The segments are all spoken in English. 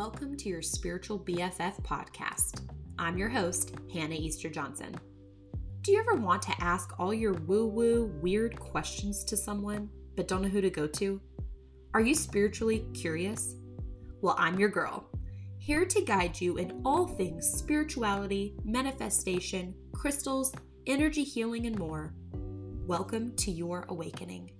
Welcome to your Spiritual BFF podcast. I'm your host, Hannah Easter Johnson. Do you ever want to ask all your woo woo, weird questions to someone, but don't know who to go to? Are you spiritually curious? Well, I'm your girl, here to guide you in all things spirituality, manifestation, crystals, energy healing, and more. Welcome to your awakening.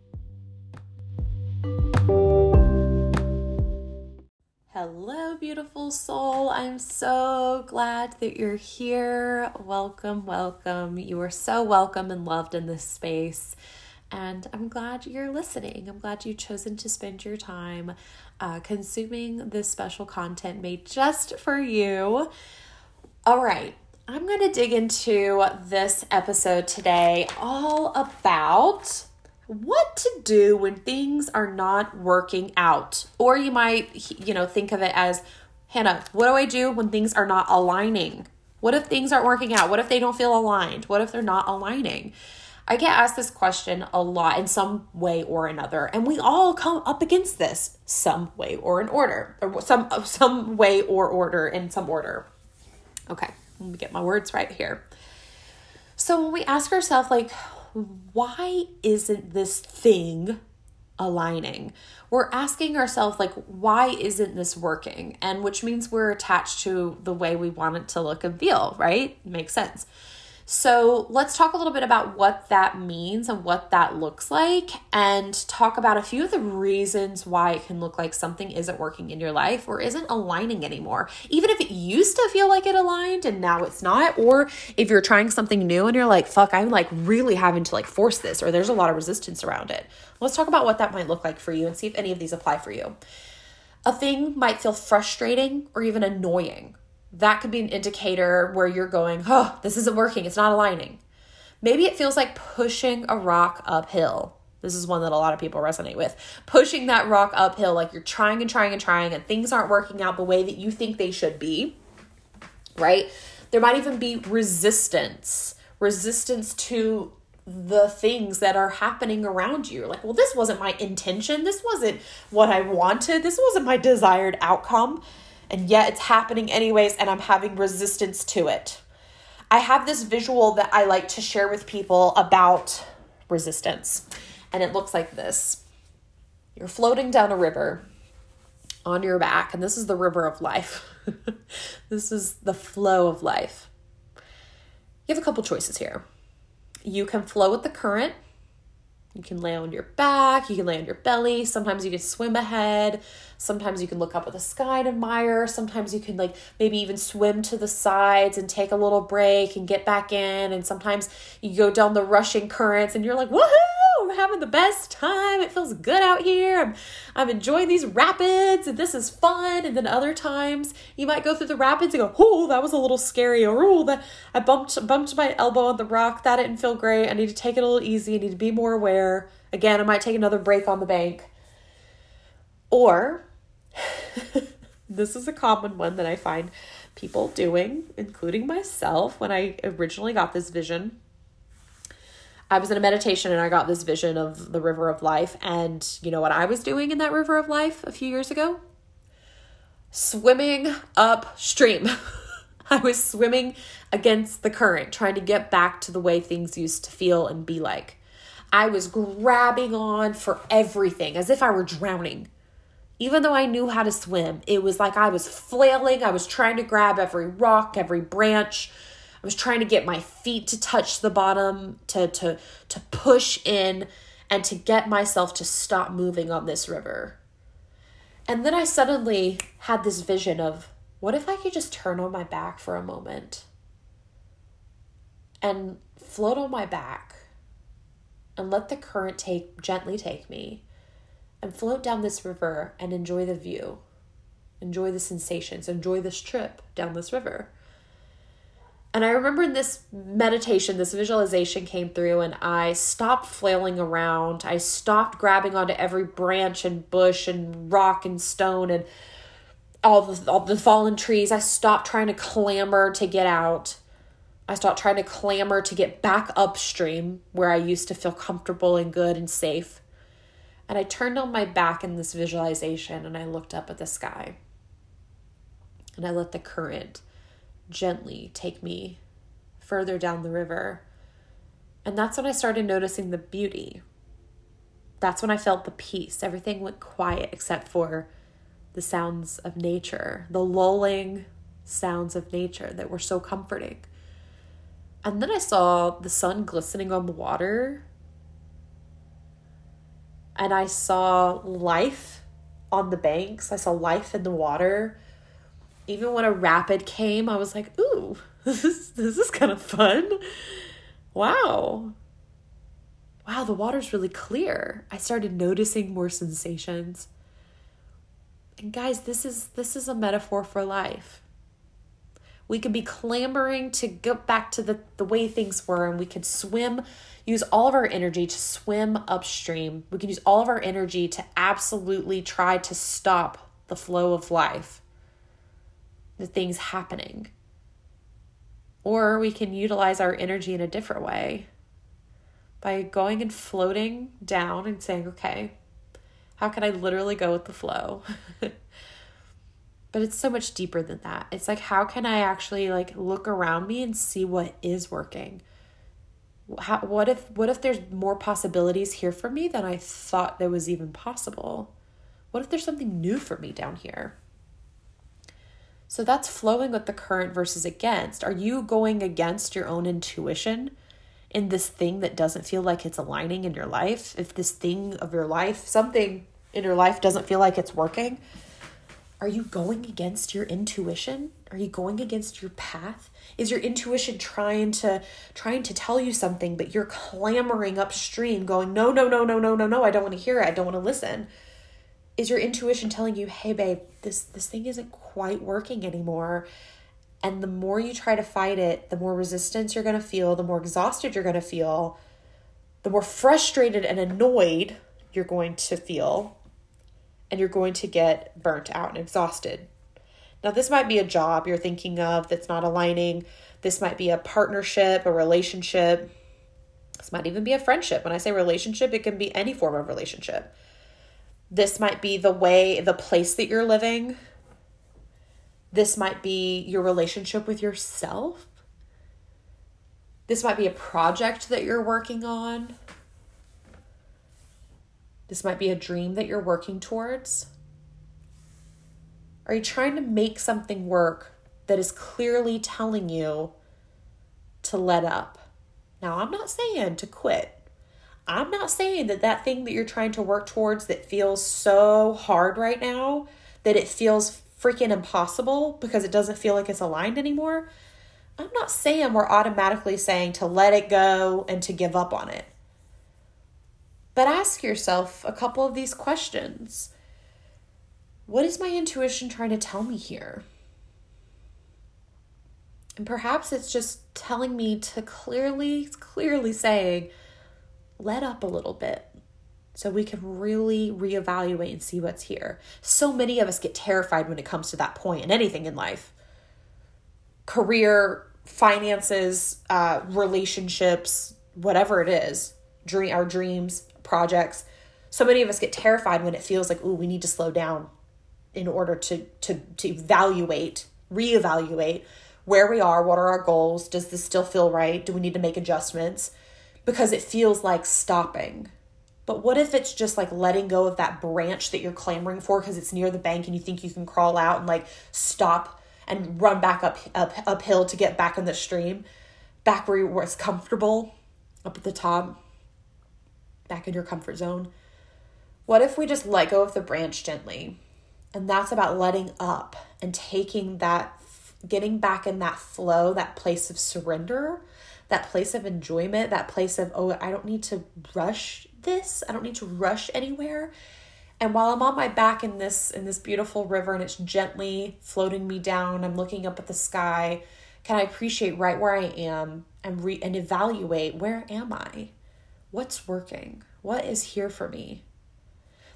Hello, beautiful soul. I'm so glad that you're here. Welcome, welcome. You are so welcome and loved in this space. And I'm glad you're listening. I'm glad you've chosen to spend your time uh, consuming this special content made just for you. All right, I'm going to dig into this episode today all about what to do when things are not working out. Or you might, you know, think of it as, Hannah, what do I do when things are not aligning? What if things aren't working out? What if they don't feel aligned? What if they're not aligning? I get asked this question a lot in some way or another, and we all come up against this some way or in order, or some uh, some way or order in some order. Okay, let me get my words right here. So when we ask ourselves, like, why isn't this thing aligning? We're asking ourselves, like, why isn't this working? And which means we're attached to the way we want it to look and feel, right? Makes sense. So, let's talk a little bit about what that means and what that looks like, and talk about a few of the reasons why it can look like something isn't working in your life or isn't aligning anymore. Even if it used to feel like it aligned and now it's not, or if you're trying something new and you're like, fuck, I'm like really having to like force this, or there's a lot of resistance around it. Let's talk about what that might look like for you and see if any of these apply for you. A thing might feel frustrating or even annoying that could be an indicator where you're going, oh, this isn't working, it's not aligning. Maybe it feels like pushing a rock uphill. This is one that a lot of people resonate with. Pushing that rock uphill, like you're trying and trying and trying, and things aren't working out the way that you think they should be, right? There might even be resistance, resistance to the things that are happening around you. Like, well, this wasn't my intention. This wasn't what I wanted. This wasn't my desired outcome and yet it's happening anyways, and I'm having resistance to it. I have this visual that I like to share with people about resistance, and it looks like this You're floating down a river on your back, and this is the river of life. this is the flow of life. You have a couple choices here. You can flow with the current. You can lay on your back, you can lay on your belly. Sometimes you can swim ahead. Sometimes you can look up at the sky and admire. Sometimes you can like maybe even swim to the sides and take a little break and get back in. And sometimes you go down the rushing currents and you're like, woohoo! Having the best time. It feels good out here. I'm I'm enjoying these rapids and this is fun. And then other times you might go through the rapids and go, oh, that was a little scary. Or oh, that I bumped bumped my elbow on the rock. That didn't feel great. I need to take it a little easy. I need to be more aware. Again, I might take another break on the bank. Or this is a common one that I find people doing, including myself, when I originally got this vision. I was in a meditation and I got this vision of the river of life. And you know what I was doing in that river of life a few years ago? Swimming upstream. I was swimming against the current, trying to get back to the way things used to feel and be like. I was grabbing on for everything as if I were drowning even though I knew how to swim, it was like I was flailing. I was trying to grab every rock, every branch. I was trying to get my feet to touch the bottom, to to to push in and to get myself to stop moving on this river. And then I suddenly had this vision of what if I could just turn on my back for a moment and float on my back and let the current take gently take me and float down this river and enjoy the view, enjoy the sensations, enjoy this trip down this river. And I remember in this meditation, this visualization came through, and I stopped flailing around. I stopped grabbing onto every branch and bush and rock and stone and all the, all the fallen trees. I stopped trying to clamber to get out. I stopped trying to clamber to get back upstream where I used to feel comfortable and good and safe. And I turned on my back in this visualization and I looked up at the sky. And I let the current gently take me further down the river. And that's when I started noticing the beauty. That's when I felt the peace. Everything went quiet except for the sounds of nature, the lulling sounds of nature that were so comforting. And then I saw the sun glistening on the water. And I saw life on the banks. I saw life in the water. Even when a rapid came, I was like, ooh, this is, this is kind of fun. Wow. Wow, the water's really clear. I started noticing more sensations. And guys, this is this is a metaphor for life. We could be clamoring to get back to the, the way things were, and we could swim, use all of our energy to swim upstream. We can use all of our energy to absolutely try to stop the flow of life, the things happening. Or we can utilize our energy in a different way by going and floating down and saying, okay, how can I literally go with the flow? but it's so much deeper than that it's like how can i actually like look around me and see what is working how, what if what if there's more possibilities here for me than i thought there was even possible what if there's something new for me down here so that's flowing with the current versus against are you going against your own intuition in this thing that doesn't feel like it's aligning in your life if this thing of your life something in your life doesn't feel like it's working are you going against your intuition? Are you going against your path? Is your intuition trying to trying to tell you something but you're clamoring upstream going, "No, no, no, no, no, no, no, I don't want to hear it. I don't want to listen." Is your intuition telling you, "Hey babe, this this thing isn't quite working anymore." And the more you try to fight it, the more resistance you're going to feel, the more exhausted you're going to feel, the more frustrated and annoyed you're going to feel and you're going to get burnt out and exhausted. Now, this might be a job you're thinking of that's not aligning. This might be a partnership, a relationship. This might even be a friendship. When I say relationship, it can be any form of relationship. This might be the way, the place that you're living. This might be your relationship with yourself. This might be a project that you're working on. This might be a dream that you're working towards. Are you trying to make something work that is clearly telling you to let up? Now, I'm not saying to quit. I'm not saying that that thing that you're trying to work towards that feels so hard right now, that it feels freaking impossible because it doesn't feel like it's aligned anymore. I'm not saying we're automatically saying to let it go and to give up on it. But ask yourself a couple of these questions. What is my intuition trying to tell me here? And perhaps it's just telling me to clearly, clearly saying, let up a little bit so we can really reevaluate and see what's here. So many of us get terrified when it comes to that point in anything in life career, finances, uh, relationships, whatever it is, dream, our dreams, projects. So many of us get terrified when it feels like, oh, we need to slow down in order to to to evaluate, reevaluate where we are, what are our goals, does this still feel right? Do we need to make adjustments? Because it feels like stopping. But what if it's just like letting go of that branch that you're clamoring for because it's near the bank and you think you can crawl out and like stop and run back up, up uphill to get back in the stream, back where, you, where it's comfortable, up at the top back in your comfort zone. What if we just let go of the branch gently? And that's about letting up and taking that, getting back in that flow, that place of surrender, that place of enjoyment, that place of, oh, I don't need to rush this. I don't need to rush anywhere. And while I'm on my back in this in this beautiful river and it's gently floating me down, I'm looking up at the sky. Can I appreciate right where I am and re and evaluate where am I? what's working? What is here for me?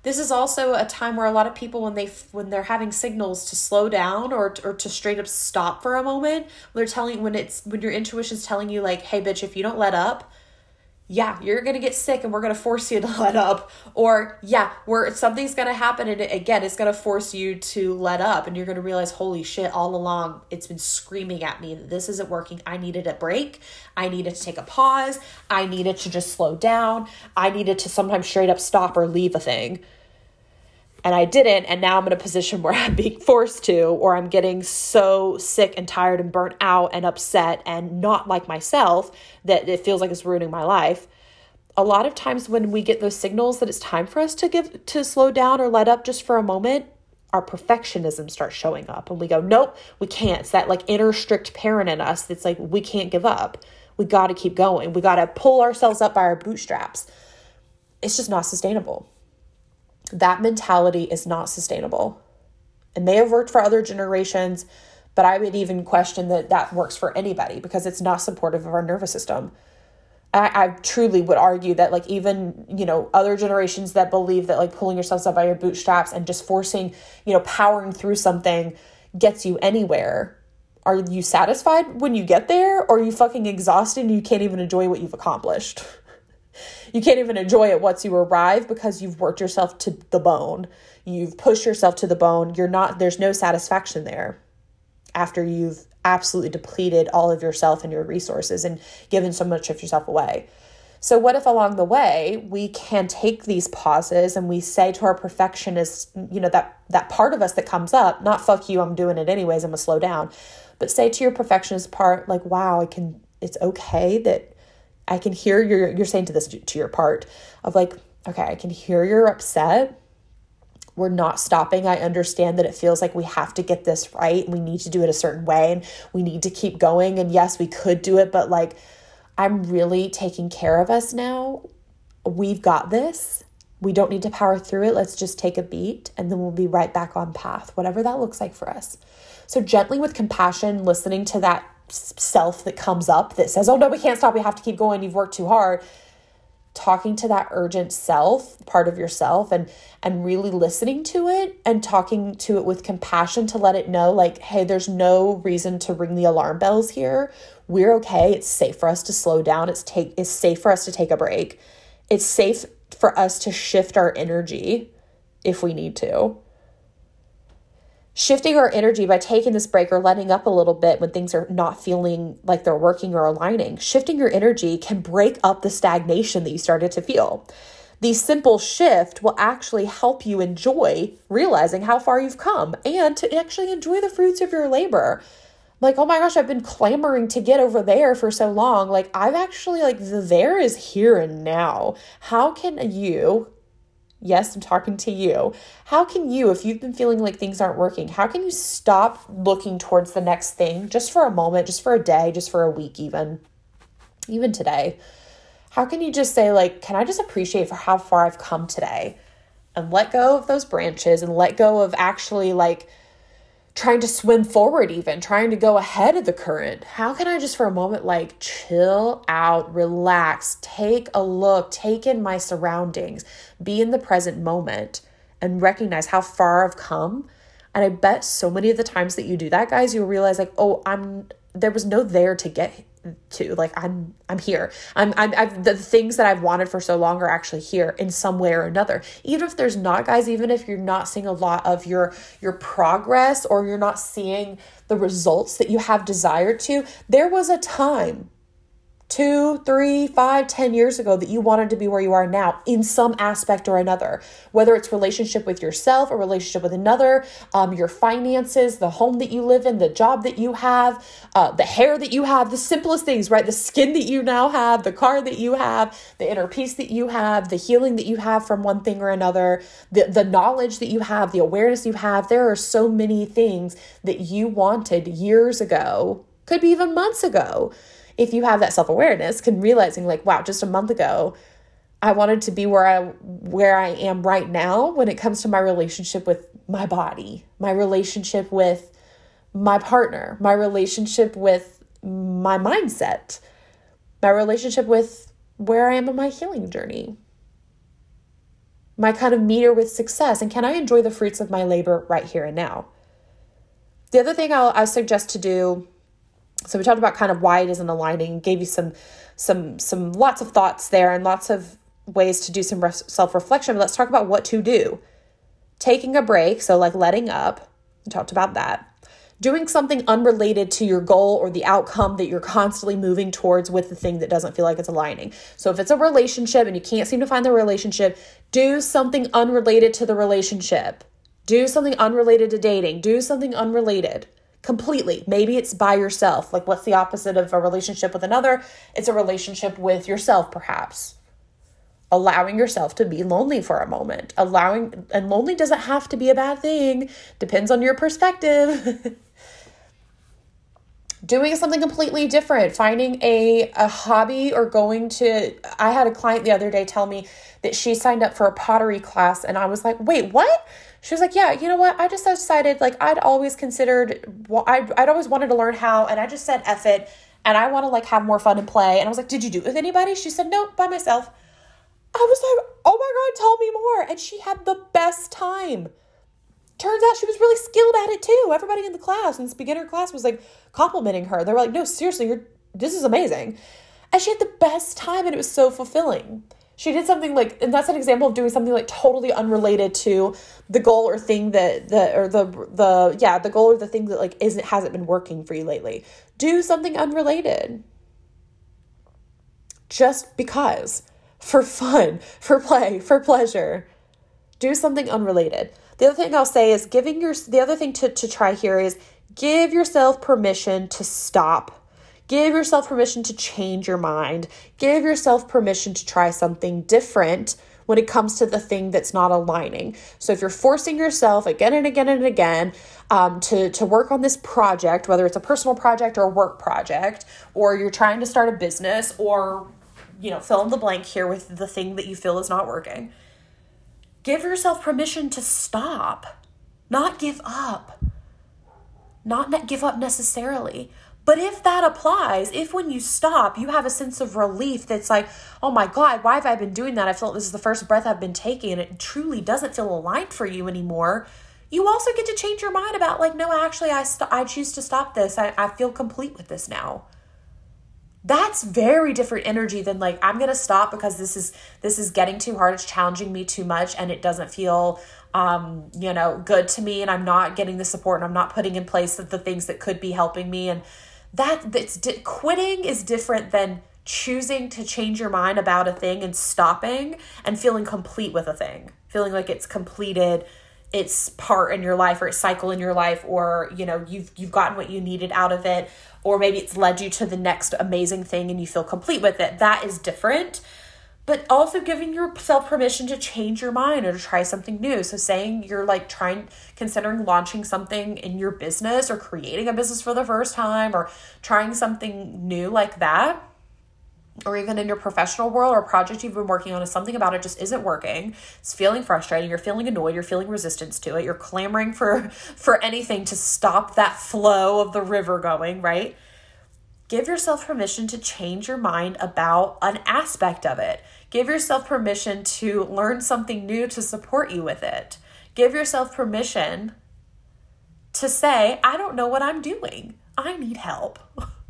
This is also a time where a lot of people when they when they're having signals to slow down or or to straight up stop for a moment, they're telling when it's when your intuition's telling you like, "Hey bitch, if you don't let up, yeah, you're going to get sick and we're going to force you to let up. Or, yeah, we're, something's going to happen and again, it's going to force you to let up. And you're going to realize, holy shit, all along, it's been screaming at me that this isn't working. I needed a break. I needed to take a pause. I needed to just slow down. I needed to sometimes straight up stop or leave a thing and I didn't. And now I'm in a position where I'm being forced to, or I'm getting so sick and tired and burnt out and upset and not like myself that it feels like it's ruining my life. A lot of times when we get those signals that it's time for us to give to slow down or let up just for a moment, our perfectionism starts showing up and we go, nope, we can't. It's that like inner strict parent in us that's like, we can't give up. We got to keep going. We got to pull ourselves up by our bootstraps. It's just not sustainable that mentality is not sustainable. It may have worked for other generations, but I would even question that that works for anybody because it's not supportive of our nervous system. I, I, truly would argue that like even you know other generations that believe that like pulling yourselves up by your bootstraps and just forcing you know powering through something gets you anywhere are you satisfied when you get there or are you fucking exhausted and you can't even enjoy what you've accomplished you can't even enjoy it once you arrive because you've worked yourself to the bone. You've pushed yourself to the bone. You're not, there's no satisfaction there after you've absolutely depleted all of yourself and your resources and given so much of yourself away. So, what if along the way we can take these pauses and we say to our perfectionist, you know, that that part of us that comes up, not fuck you, I'm doing it anyways, I'm gonna slow down, but say to your perfectionist part, like, wow, I can, it's okay that I can hear you're you're saying to this to your part of like, okay, I can hear you're upset. We're not stopping. I understand that it feels like we have to get this right we need to do it a certain way and we need to keep going. And yes, we could do it, but like, I'm really taking care of us now. We've got this. We don't need to power through it. Let's just take a beat and then we'll be right back on path, whatever that looks like for us. So, gently with compassion, listening to that self that comes up that says, oh no, we can't stop, we have to keep going, you've worked too hard. Talking to that urgent self, part of yourself, and and really listening to it and talking to it with compassion to let it know, like, hey, there's no reason to ring the alarm bells here. We're okay. It's safe for us to slow down. It's take it's safe for us to take a break. It's safe for us to shift our energy if we need to shifting our energy by taking this break or letting up a little bit when things are not feeling like they're working or aligning, shifting your energy can break up the stagnation that you started to feel. The simple shift will actually help you enjoy realizing how far you've come and to actually enjoy the fruits of your labor. Like, oh my gosh, I've been clamoring to get over there for so long. Like, I've actually, like, the there is here and now. How can you Yes, I'm talking to you. How can you, if you've been feeling like things aren't working, how can you stop looking towards the next thing just for a moment, just for a day, just for a week, even, even today? How can you just say, like, can I just appreciate for how far I've come today and let go of those branches and let go of actually like, trying to swim forward, even trying to go ahead of the current. How can I just for a moment like chill out, relax, take a look, take in my surroundings, be in the present moment, and recognize how far I've come? And I bet so many of the times that you do that, guys, you'll realize like, oh, I'm there was no there to get to like i'm i'm here. I'm i'm I've, the things that i've wanted for so long are actually here in some way or another. Even if there's not guys even if you're not seeing a lot of your your progress or you're not seeing the results that you have desired to there was a time two, three, five, ten years ago that you wanted to be where you are now in some aspect or another, whether it's relationship with yourself, a relationship with another, um, your finances, the home that you live in, the job that you have, uh, the hair that you have, the simplest things, right? The skin that you now have, the car that you have, the inner peace that you have, the healing that you have from one thing or another, the, the knowledge that you have, the awareness you have. There are so many things that you wanted years ago, could be even months ago if you have that self-awareness can realizing like wow just a month ago i wanted to be where i where i am right now when it comes to my relationship with my body my relationship with my partner my relationship with my mindset my relationship with where i am in my healing journey my kind of meter with success and can i enjoy the fruits of my labor right here and now? The other thing I'll, I'll suggest to do So we talked about kind of why it isn't aligning, gave you some some some lots of thoughts there and lots of ways to do some self-reflection. But let's talk about what to do. Taking a break, so like letting up. We talked about that doing something unrelated to your goal or the outcome that you're constantly moving towards with the thing that doesn't feel like it's aligning. So if it's a relationship and you can't seem to find the relationship, do something unrelated to the relationship. Do something unrelated to dating. Do something unrelated completely. Maybe it's by yourself. Like, what's the opposite of a relationship with another? It's a relationship with yourself, perhaps. Allowing yourself to be lonely for a moment. Allowing, and lonely doesn't have to be a bad thing, depends on your perspective. doing something completely different, finding a, a hobby or going to. I had a client the other day tell me that she signed up for a pottery class, and I was like, wait, what? She was like, yeah, you know what? I just decided, like, I'd always considered, well, I'd, I'd always wanted to learn how, and I just said, F it, and I want to, like, have more fun and play. And I was like, did you do it with anybody? She said, nope, by myself. I was like, oh my God, tell me more. And she had the best time turns out she was really skilled at it too. Everybody in the class, in this beginner class, was like complimenting her. They were like, no, seriously, you're this is amazing. And she had the best time and it was so fulfilling. She did something like, and that's an example of doing something like totally unrelated to the goal or thing that the or the the yeah the goal or the thing that like isn't hasn't been working for you lately. Do something unrelated, just because, for fun, for play, for pleasure. Do something unrelated. The other thing I'll say is giving your the other thing to, to try here is give yourself permission to stop. Give yourself permission to change your mind. Give yourself permission to try something different when it comes to the thing that's not aligning. So if you're forcing yourself again and again and again um, to, to work on this project, whether it's a personal project or a work project, or you're trying to start a business or, you know, fill in the blank here with the thing that you feel is not working Give yourself permission to stop, not give up. Not give up necessarily. But if that applies, if when you stop, you have a sense of relief that's like, oh my God, why have I been doing that? I feel this is the first breath I've been taking and it truly doesn't feel aligned for you anymore. You also get to change your mind about, like, no, actually, I, st- I choose to stop this. I, I feel complete with this now that's very different energy than like i'm gonna stop because this is this is getting too hard it's challenging me too much and it doesn't feel um you know good to me and i'm not getting the support and i'm not putting in place the things that could be helping me and that that's di- quitting is different than choosing to change your mind about a thing and stopping and feeling complete with a thing feeling like it's completed its part in your life or its cycle in your life or you know you've you've gotten what you needed out of it or maybe it's led you to the next amazing thing and you feel complete with it. That is different. But also giving yourself permission to change your mind or to try something new. So, saying you're like trying, considering launching something in your business or creating a business for the first time or trying something new like that or even in your professional world or project you've been working on is something about it just isn't working it's feeling frustrating you're feeling annoyed you're feeling resistance to it you're clamoring for for anything to stop that flow of the river going right? Give yourself permission to change your mind about an aspect of it. Give yourself permission to learn something new to support you with it. Give yourself permission to say i don't know what i'm doing. I need help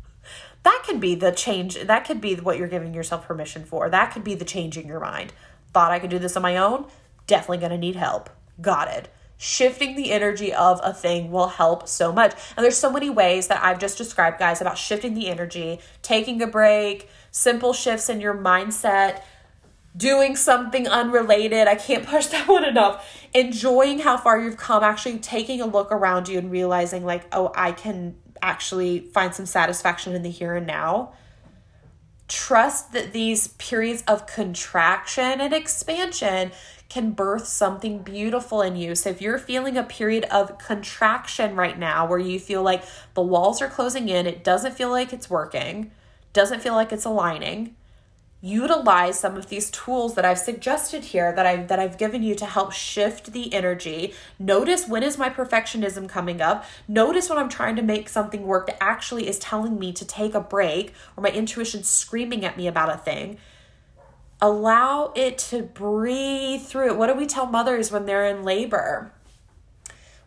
that could be the change that could be what you're giving yourself permission for. That could be the change in your mind. Thought i could do this on my own? Definitely going to need help. Got it. Shifting the energy of a thing will help so much. And there's so many ways that i've just described guys about shifting the energy taking a break simple shifts in your mindset doing something unrelated. I can't push that one enough. Enjoying how far you've come, actually taking a look around you and realizing, like, oh, I can actually find some satisfaction in the here and now. Trust that these periods of contraction and expansion can birth something beautiful in you. So, if you're feeling a period of contraction right now where you feel like the walls are closing in, it doesn't feel like it's working, doesn't feel like it's aligning, utilize some of these tools that I've suggested here that I that I've given you to help shift the energy. Notice when is my perfectionism coming up? Notice when I'm trying to make something work that actually is telling me to take a break or my intuition screaming at me about a thing. Allow it to breathe through it. What do we tell mothers when they're in labor?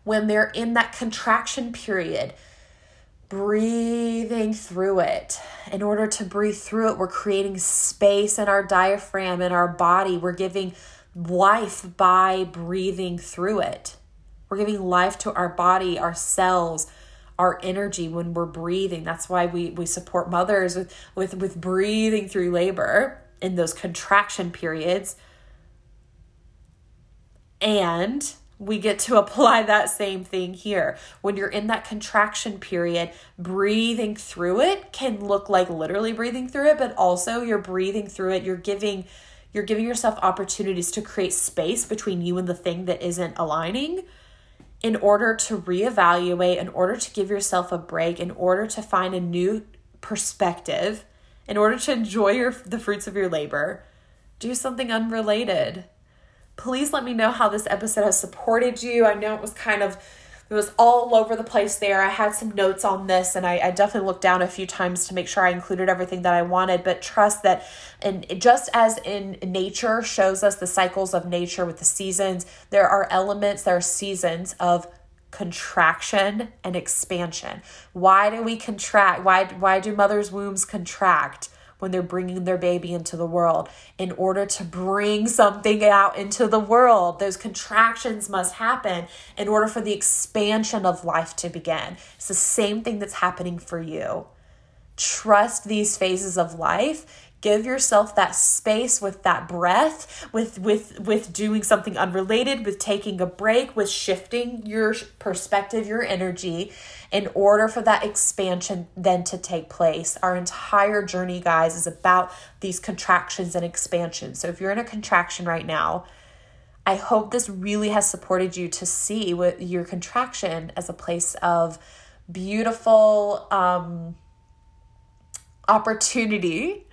When they're in that contraction period? Breathing through it. In order to breathe through it, we're creating space in our diaphragm, in our body. We're giving life by breathing through it. We're giving life to our body, our cells, our energy when we're breathing. That's why we, we support mothers with, with, with breathing through labor in those contraction periods. And we get to apply that same thing here. When you're in that contraction period, breathing through it can look like literally breathing through it, but also you're breathing through it. You're giving you're giving yourself opportunities to create space between you and the thing that isn't aligning in order to reevaluate, in order to give yourself a break, in order to find a new perspective, in order to enjoy your, the fruits of your labor. Do something unrelated please let me know how this episode has supported you. I know it was kind of it was all over the place there. I had some notes on this and I, I, definitely looked down a few times to make sure I included everything that I wanted, but trust that and just as in nature shows us the cycles of nature with the seasons, there are elements, there are seasons of contraction and expansion. Why do we contract? Why why do mothers' wombs contract? When they're bringing their baby into the world in order to bring something out into the world. Those contractions must happen in order for the expansion of life to begin. It's the same thing that's happening for you. Trust these phases of life give yourself that space with that breath with with with doing something unrelated with taking a break with shifting your perspective your energy in order for that expansion then to take place. Our entire journey guys is about these contractions and expansions. So if you're in a contraction right now i hope this really has supported you to see what your contraction as a place of beautiful um opportunity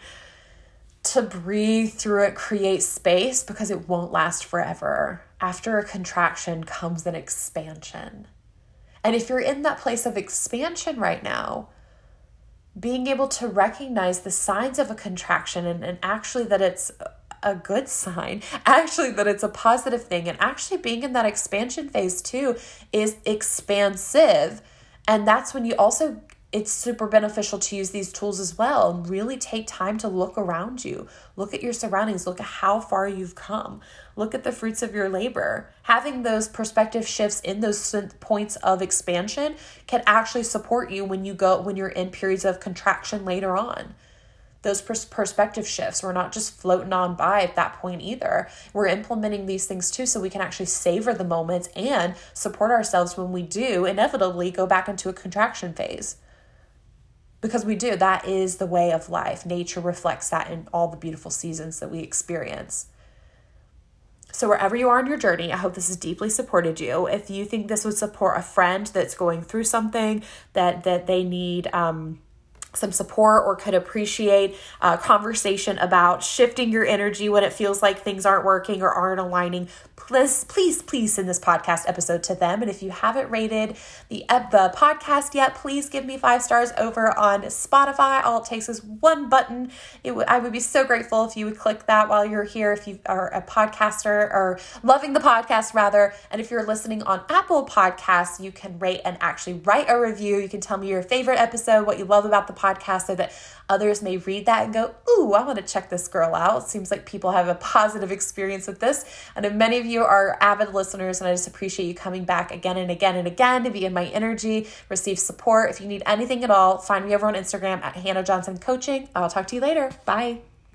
to breathe through it, create space because it won't last forever. After a contraction comes an expansion. And if you're in that place of expansion right now, being able to recognize the signs of a contraction and, and actually that it's a good sign, actually that it's a positive thing, and actually being in that expansion phase too is expansive. And that's when you also it's super beneficial to use these tools as well really take time to look around you. Look at your surroundings, look at how far you've come. Look at the fruits of your labor. Having those perspective shifts in those points of expansion can actually support you when you go when you're in periods of contraction later on. Those pers- perspective shifts, we're not just floating on by at that point either. We're implementing these things too so we can actually savor the moments and support ourselves when we do inevitably go back into a contraction phase because we do. That is the way of life. Nature reflects that in all the beautiful seasons that we experience. So, wherever you are on your journey, I hope this has deeply supported you. If you think this would support a friend that's going through something that that they need, um, some support or could appreciate a conversation about shifting your energy when it feels like things aren't working or aren't aligning, please, please, please send this podcast episode to them. And if you haven't rated the, the podcast yet, please give me five stars over on Spotify. All it takes is one button. It w- I would be so grateful if you would click that while you're here, if you are a podcaster or loving the podcast, rather. And if you're listening on Apple Podcasts, you can rate and actually write a review. You can tell me your favorite episode, what you love about the podcast podcast so that others may read that and go, Ooh, I want to check this girl out. Seems like people have a positive experience with this. And many of you are avid listeners, and I just appreciate you coming back again and again and again to be in my energy, receive support. If you need anything at all, find me over on Instagram at Hannah Johnson Coaching. I'll talk to you later. Bye.